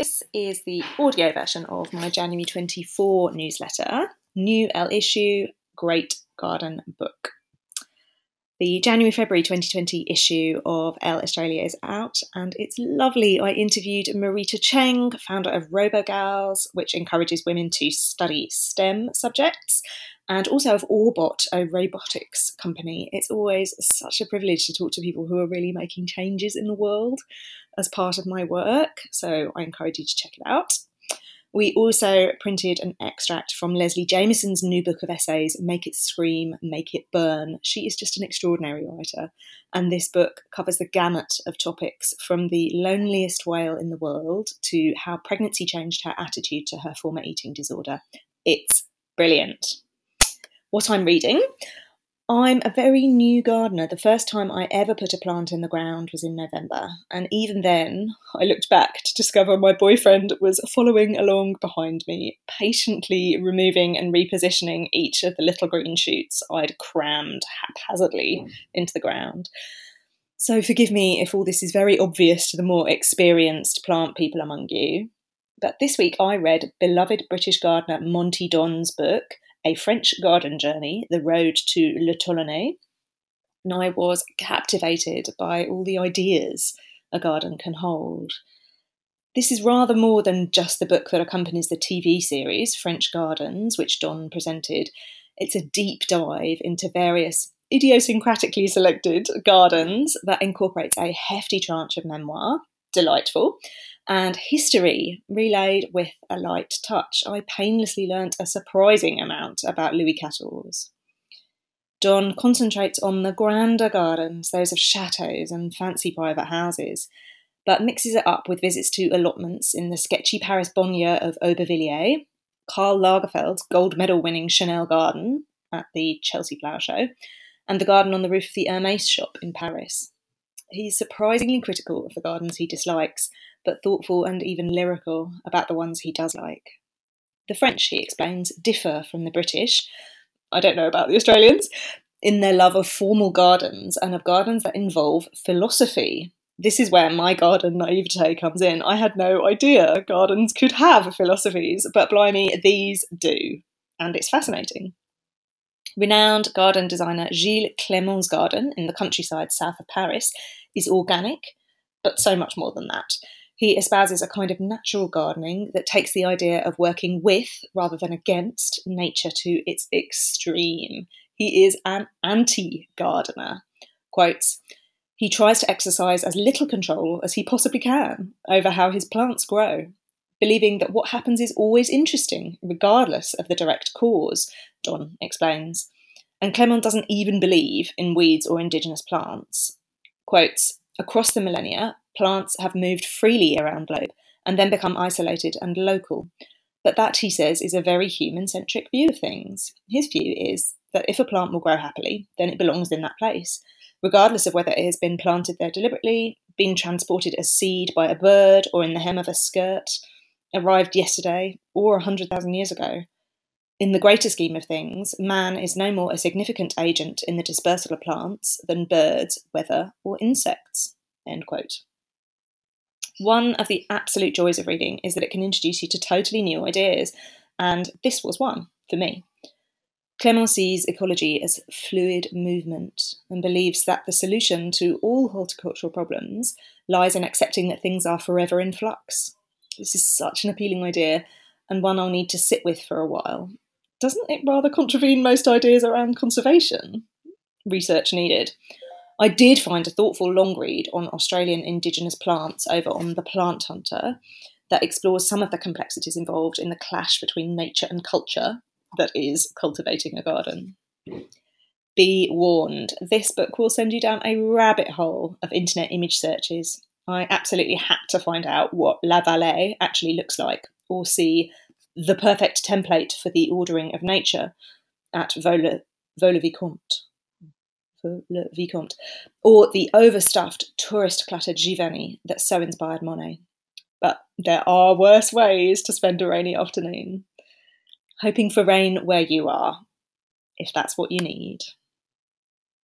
This is the audio version of my January 24 newsletter, New Elle Issue Great Garden Book. The January February 2020 issue of Elle Australia is out and it's lovely. I interviewed Marita Cheng, founder of RoboGals, which encourages women to study STEM subjects, and also of Aubot, a robotics company. It's always such a privilege to talk to people who are really making changes in the world as part of my work, so I encourage you to check it out. We also printed an extract from Leslie Jamison's new book of essays, Make It Scream, Make It Burn. She is just an extraordinary writer, and this book covers the gamut of topics from the loneliest whale in the world to how pregnancy changed her attitude to her former eating disorder. It's brilliant. What I'm reading I'm a very new gardener. The first time I ever put a plant in the ground was in November. And even then, I looked back to discover my boyfriend was following along behind me, patiently removing and repositioning each of the little green shoots I'd crammed haphazardly into the ground. So forgive me if all this is very obvious to the more experienced plant people among you. But this week I read beloved British gardener Monty Don's book, a French garden journey, The Road to Le Tholonet, and I was captivated by all the ideas a garden can hold. This is rather more than just the book that accompanies the TV series, French Gardens, which Don presented. It's a deep dive into various idiosyncratically selected gardens that incorporates a hefty tranche of memoir, delightful, and history relayed with a light touch. I painlessly learnt a surprising amount about Louis XIV. Don concentrates on the grander gardens, those of chateaux and fancy private houses, but mixes it up with visits to allotments in the sketchy Paris banlieue of Aubervilliers, Karl Lagerfeld's gold medal winning Chanel garden at the Chelsea Flower Show, and the garden on the roof of the Hermes shop in Paris. He's surprisingly critical of the gardens he dislikes, but thoughtful and even lyrical about the ones he does like. The French, he explains, differ from the British, I don't know about the Australians, in their love of formal gardens and of gardens that involve philosophy. This is where my garden naivete comes in. I had no idea gardens could have philosophies, but blimey, these do. And it's fascinating. Renowned garden designer Gilles Clément's garden in the countryside south of Paris is organic, but so much more than that. He espouses a kind of natural gardening that takes the idea of working with rather than against nature to its extreme. He is an anti gardener. Quotes, he tries to exercise as little control as he possibly can over how his plants grow, believing that what happens is always interesting, regardless of the direct cause, Don explains. And Clement doesn't even believe in weeds or indigenous plants. Quotes, Across the millennia, plants have moved freely around globe and then become isolated and local. But that, he says, is a very human centric view of things. His view is that if a plant will grow happily, then it belongs in that place, regardless of whether it has been planted there deliberately, been transported as seed by a bird or in the hem of a skirt, arrived yesterday or a hundred thousand years ago. In the greater scheme of things, man is no more a significant agent in the dispersal of plants than birds, weather, or insects. One of the absolute joys of reading is that it can introduce you to totally new ideas, and this was one for me. Clement sees ecology as fluid movement and believes that the solution to all horticultural problems lies in accepting that things are forever in flux. This is such an appealing idea and one I'll need to sit with for a while. Doesn't it rather contravene most ideas around conservation? Research needed. I did find a thoughtful long read on Australian Indigenous plants over on The Plant Hunter that explores some of the complexities involved in the clash between nature and culture that is cultivating a garden. Be warned, this book will send you down a rabbit hole of internet image searches. I absolutely had to find out what La Vallée actually looks like, or see the perfect template for the ordering of nature at Vaux le Vicomte Vaux Le Vicomte, or the overstuffed, tourist cluttered Giverny that so inspired Monet. But there are worse ways to spend a rainy afternoon. Hoping for rain where you are, if that's what you need.